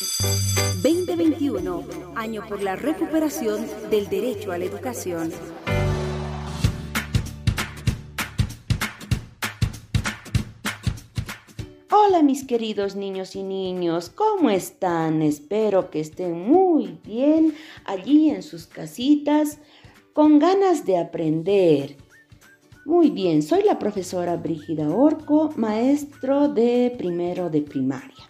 2021, año por la recuperación del derecho a la educación. Hola mis queridos niños y niños, ¿cómo están? Espero que estén muy bien allí en sus casitas, con ganas de aprender. Muy bien, soy la profesora Brígida Orco, maestro de primero de primaria.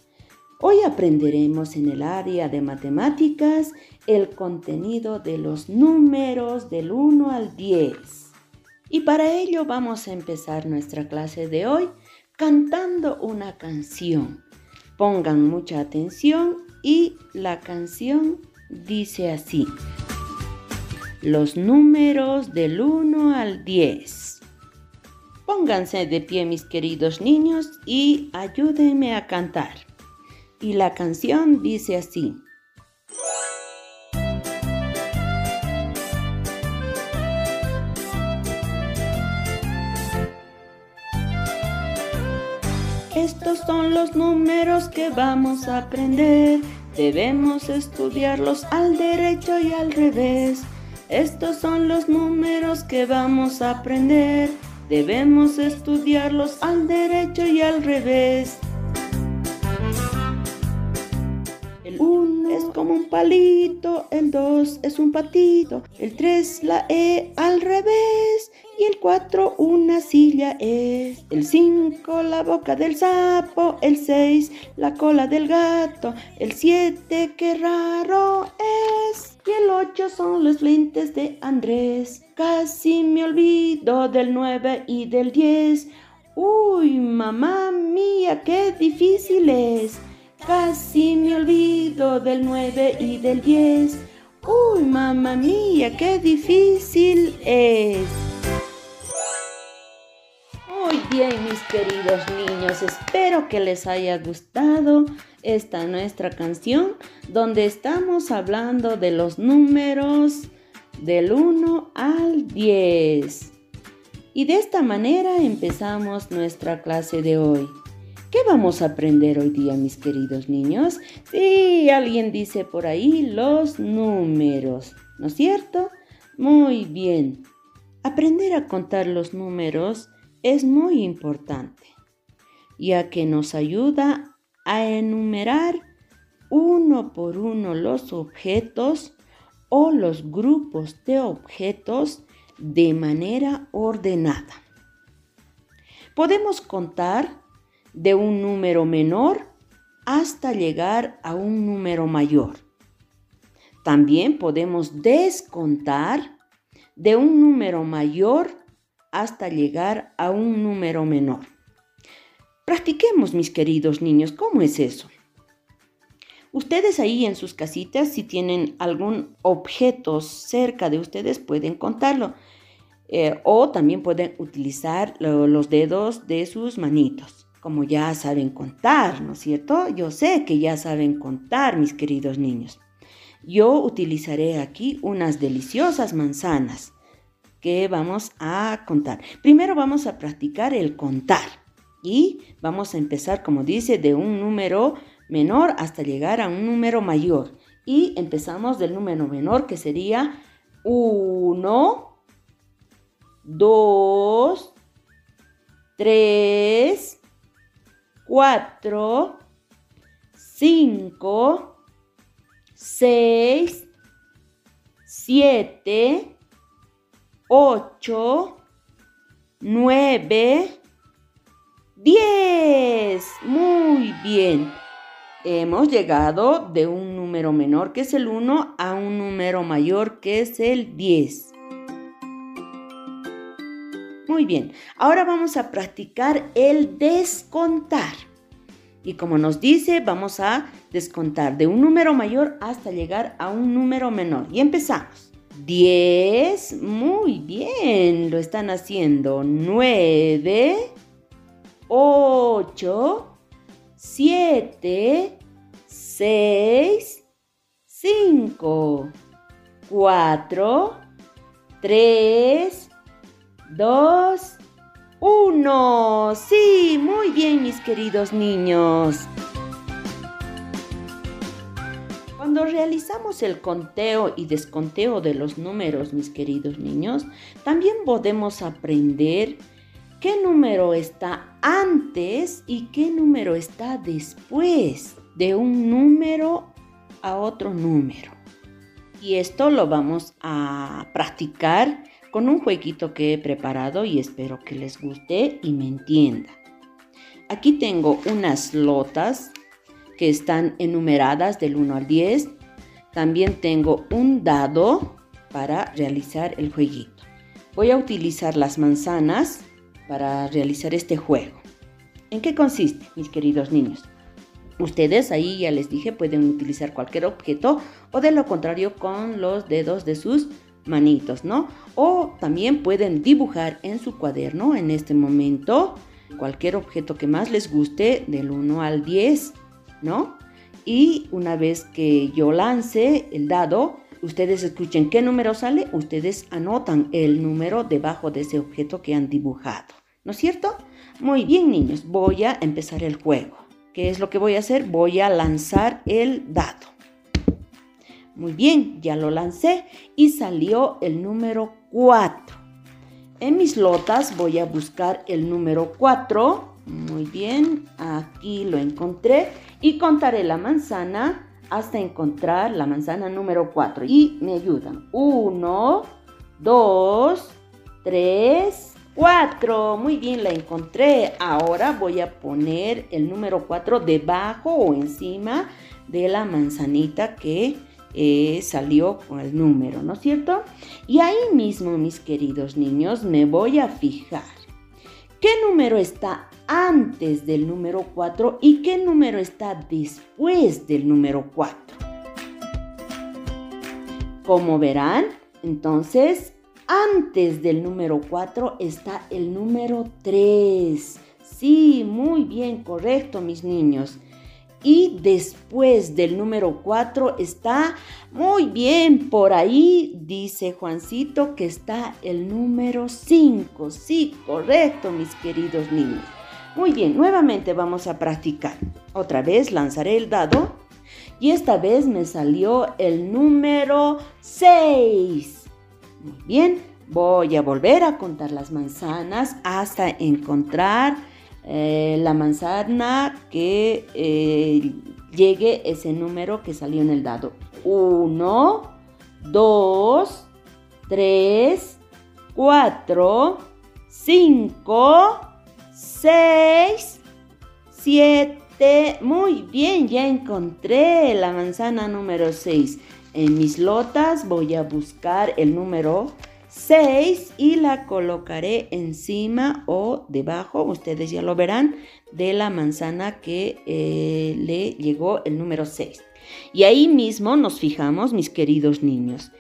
Hoy aprenderemos en el área de matemáticas el contenido de los números del 1 al 10. Y para ello vamos a empezar nuestra clase de hoy cantando una canción. Pongan mucha atención y la canción dice así. Los números del 1 al 10. Pónganse de pie mis queridos niños y ayúdenme a cantar. Y la canción dice así. Estos son los números que vamos a aprender. Debemos estudiarlos al derecho y al revés. Estos son los números que vamos a aprender. Debemos estudiarlos al derecho y al revés. 1 es como un palito, el 2 es un patito, el 3 la E al revés y el 4 una silla es. El 5 la boca del sapo, el 6 la cola del gato, el 7 qué raro es. Y el 8 son los lentes de Andrés. Casi me olvido del 9 y del 10. Uy, mamá mía, qué difícil es. Casi me olvido del 9 y del 10. Uy, mamá mía, qué difícil es. Muy bien, mis queridos niños, espero que les haya gustado esta nuestra canción donde estamos hablando de los números del 1 al 10. Y de esta manera empezamos nuestra clase de hoy. ¿Qué vamos a aprender hoy día, mis queridos niños? Sí, alguien dice por ahí los números, ¿no es cierto? Muy bien. Aprender a contar los números es muy importante, ya que nos ayuda a enumerar uno por uno los objetos o los grupos de objetos de manera ordenada. Podemos contar de un número menor hasta llegar a un número mayor. También podemos descontar de un número mayor hasta llegar a un número menor. Practiquemos, mis queridos niños, ¿cómo es eso? Ustedes ahí en sus casitas, si tienen algún objeto cerca de ustedes, pueden contarlo. Eh, o también pueden utilizar los dedos de sus manitos, como ya saben contar, ¿no es cierto? Yo sé que ya saben contar, mis queridos niños. Yo utilizaré aquí unas deliciosas manzanas que vamos a contar. Primero vamos a practicar el contar y vamos a empezar, como dice, de un número menor hasta llegar a un número mayor. Y empezamos del número menor que sería 1, 2, 3, 4, 5, 6, 7, 8, 9, 10. Muy bien. Hemos llegado de un número menor que es el 1 a un número mayor que es el 10. Muy bien, ahora vamos a practicar el descontar. Y como nos dice, vamos a descontar de un número mayor hasta llegar a un número menor. Y empezamos. 10, muy bien, lo están haciendo. 9, 8, 7, 6, 5, 4, 3, 2, 1. Sí, muy bien mis queridos niños. Cuando realizamos el conteo y desconteo de los números, mis queridos niños, también podemos aprender qué número está antes y qué número está después de un número a otro número. Y esto lo vamos a practicar con un jueguito que he preparado y espero que les guste y me entienda. Aquí tengo unas lotas que están enumeradas del 1 al 10. También tengo un dado para realizar el jueguito. Voy a utilizar las manzanas para realizar este juego. ¿En qué consiste, mis queridos niños? Ustedes ahí ya les dije pueden utilizar cualquier objeto o de lo contrario con los dedos de sus manitos, ¿no? O también pueden dibujar en su cuaderno en este momento cualquier objeto que más les guste del 1 al 10 ¿no? Y una vez que yo lance el dado, ustedes escuchen qué número sale, ustedes anotan el número debajo de ese objeto que han dibujado, ¿no es cierto? Muy bien, niños, voy a empezar el juego. ¿Qué es lo que voy a hacer? Voy a lanzar el dado. Muy bien, ya lo lancé y salió el número 4. En mis lotas voy a buscar el número 4. Muy bien, aquí lo encontré y contaré la manzana hasta encontrar la manzana número 4. Y me ayudan. 1, 2, 3, 4. Muy bien, la encontré. Ahora voy a poner el número 4 debajo o encima de la manzanita que eh, salió con el número, ¿no es cierto? Y ahí mismo, mis queridos niños, me voy a fijar. ¿Qué número está antes del número 4 y qué número está después del número 4. Como verán, entonces, antes del número 4 está el número 3. Sí, muy bien, correcto, mis niños. Y después del número 4 está muy bien, por ahí dice Juancito que está el número 5. Sí, correcto, mis queridos niños. Muy bien, nuevamente vamos a practicar. Otra vez lanzaré el dado y esta vez me salió el número 6. Muy bien, voy a volver a contar las manzanas hasta encontrar eh, la manzana que eh, llegue ese número que salió en el dado. 1, 2, 3, 4, 5, 6, 7. Muy bien, ya encontré la manzana número 6. En mis lotas voy a buscar el número 6 y la colocaré encima o debajo, ustedes ya lo verán, de la manzana que eh, le llegó el número 6. Y ahí mismo nos fijamos, mis queridos niños.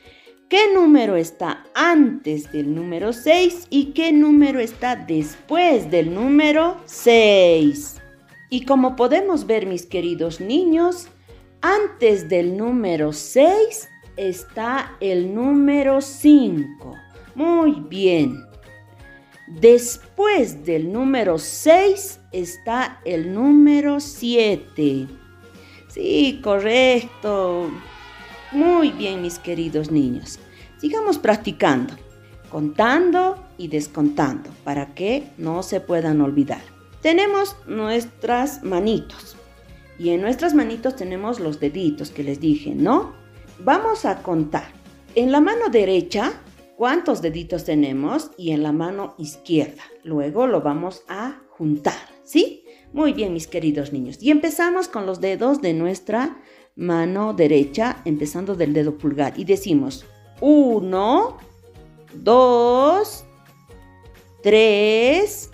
¿Qué número está antes del número 6 y qué número está después del número 6? Y como podemos ver, mis queridos niños, antes del número 6 está el número 5. Muy bien. Después del número 6 está el número 7. Sí, correcto. Muy bien, mis queridos niños. Sigamos practicando, contando y descontando para que no se puedan olvidar. Tenemos nuestras manitos y en nuestras manitos tenemos los deditos que les dije, ¿no? Vamos a contar. En la mano derecha, ¿cuántos deditos tenemos? Y en la mano izquierda. Luego lo vamos a juntar, ¿sí? Muy bien, mis queridos niños. Y empezamos con los dedos de nuestra mano derecha, empezando del dedo pulgar. Y decimos 1, 2, 3,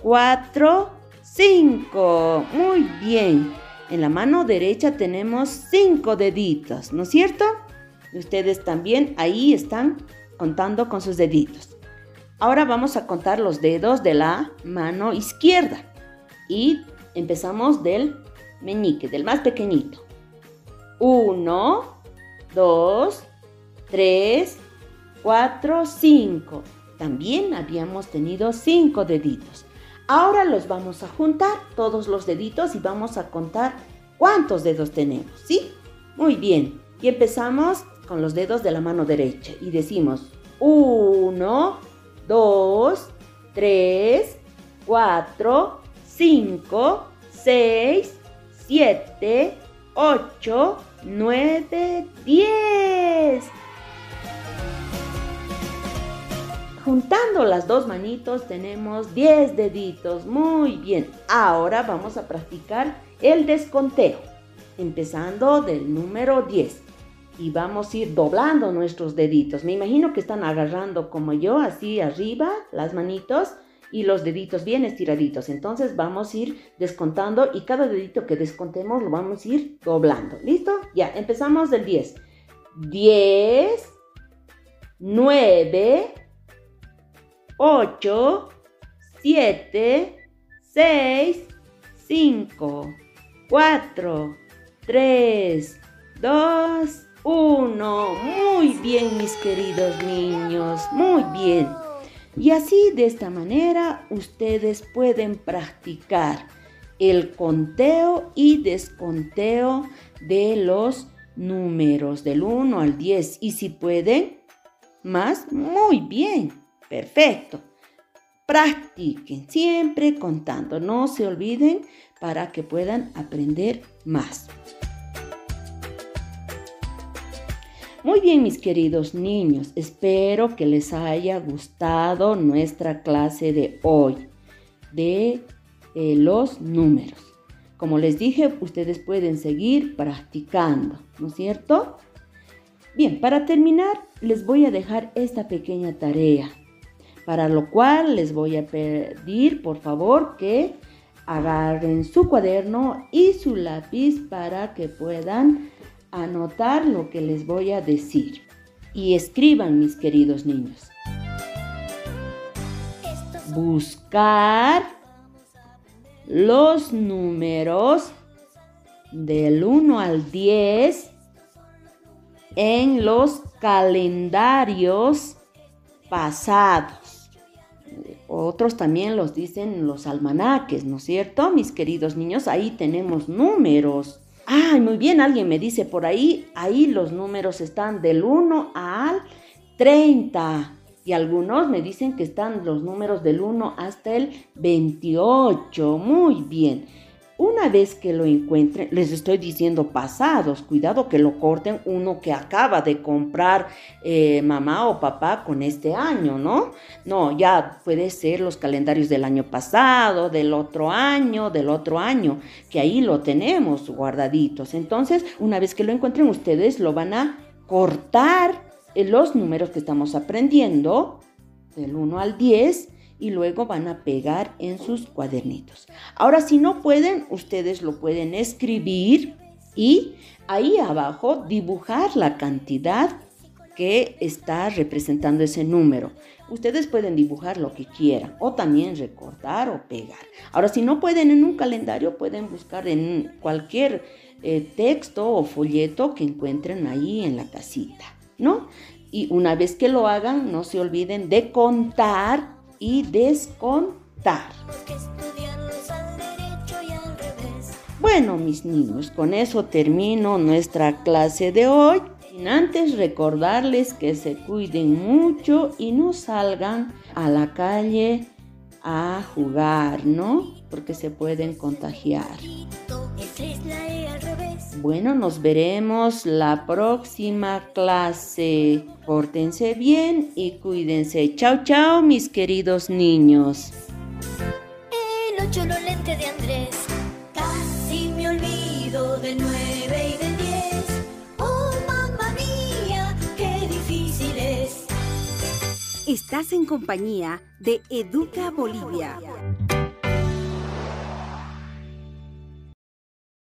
4, 5. Muy bien. En la mano derecha tenemos 5 deditos, ¿no es cierto? Ustedes también ahí están contando con sus deditos. Ahora vamos a contar los dedos de la mano izquierda. Y empezamos del meñique, del más pequeñito. 1, 2, 3, 4, 5. También habíamos tenido 5 deditos. Ahora los vamos a juntar, todos los deditos, y vamos a contar cuántos dedos tenemos, ¿sí? Muy bien. Y empezamos con los dedos de la mano derecha y decimos 1, 2, 3, 4, 5, 6, 7, 8, 9, 10. Juntando las dos manitos tenemos 10 deditos. Muy bien. Ahora vamos a practicar el desconteo. Empezando del número 10. Y vamos a ir doblando nuestros deditos. Me imagino que están agarrando como yo, así arriba, las manitos y los deditos bien estiraditos. Entonces vamos a ir descontando y cada dedito que descontemos lo vamos a ir doblando. ¿Listo? Ya, empezamos del 10. 10, 9, 8, 7, 6, 5, 4, 3, 2, 1. Muy bien, mis queridos niños. Muy bien. Y así, de esta manera, ustedes pueden practicar el conteo y desconteo de los números del 1 al 10. Y si pueden, más, muy bien. Perfecto. Practiquen siempre contando. No se olviden para que puedan aprender más. Muy bien, mis queridos niños, espero que les haya gustado nuestra clase de hoy de eh, los números. Como les dije, ustedes pueden seguir practicando, ¿no es cierto? Bien, para terminar, les voy a dejar esta pequeña tarea, para lo cual les voy a pedir, por favor, que agarren su cuaderno y su lápiz para que puedan anotar lo que les voy a decir. Y escriban, mis queridos niños. Buscar los números del 1 al 10 en los calendarios pasados. Otros también los dicen los almanaques, ¿no es cierto? Mis queridos niños, ahí tenemos números. Ay, muy bien, alguien me dice por ahí, ahí los números están del 1 al 30. Y algunos me dicen que están los números del 1 hasta el 28. Muy bien. Una vez que lo encuentren, les estoy diciendo pasados, cuidado que lo corten uno que acaba de comprar eh, mamá o papá con este año, ¿no? No, ya puede ser los calendarios del año pasado, del otro año, del otro año, que ahí lo tenemos guardaditos. Entonces, una vez que lo encuentren, ustedes lo van a cortar en los números que estamos aprendiendo, del 1 al 10, y luego van a pegar en sus cuadernitos. Ahora, si no pueden, ustedes lo pueden escribir y ahí abajo dibujar la cantidad que está representando ese número. Ustedes pueden dibujar lo que quieran o también recortar o pegar. Ahora, si no pueden en un calendario, pueden buscar en cualquier eh, texto o folleto que encuentren ahí en la casita, ¿no? Y una vez que lo hagan, no se olviden de contar y descontar. Bueno, mis niños, con eso termino nuestra clase de hoy. Sin antes recordarles que se cuiden mucho y no salgan a la calle a jugar, ¿no? Porque se pueden contagiar. Bueno, nos veremos la próxima clase. Pórtense bien y cuídense. Chao, chao, mis queridos niños. El ocho lo lente de Andrés. Casi me olvido del nueve y del diez. Oh, mamá mía, qué difícil es. Estás en compañía de Educa Bolivia.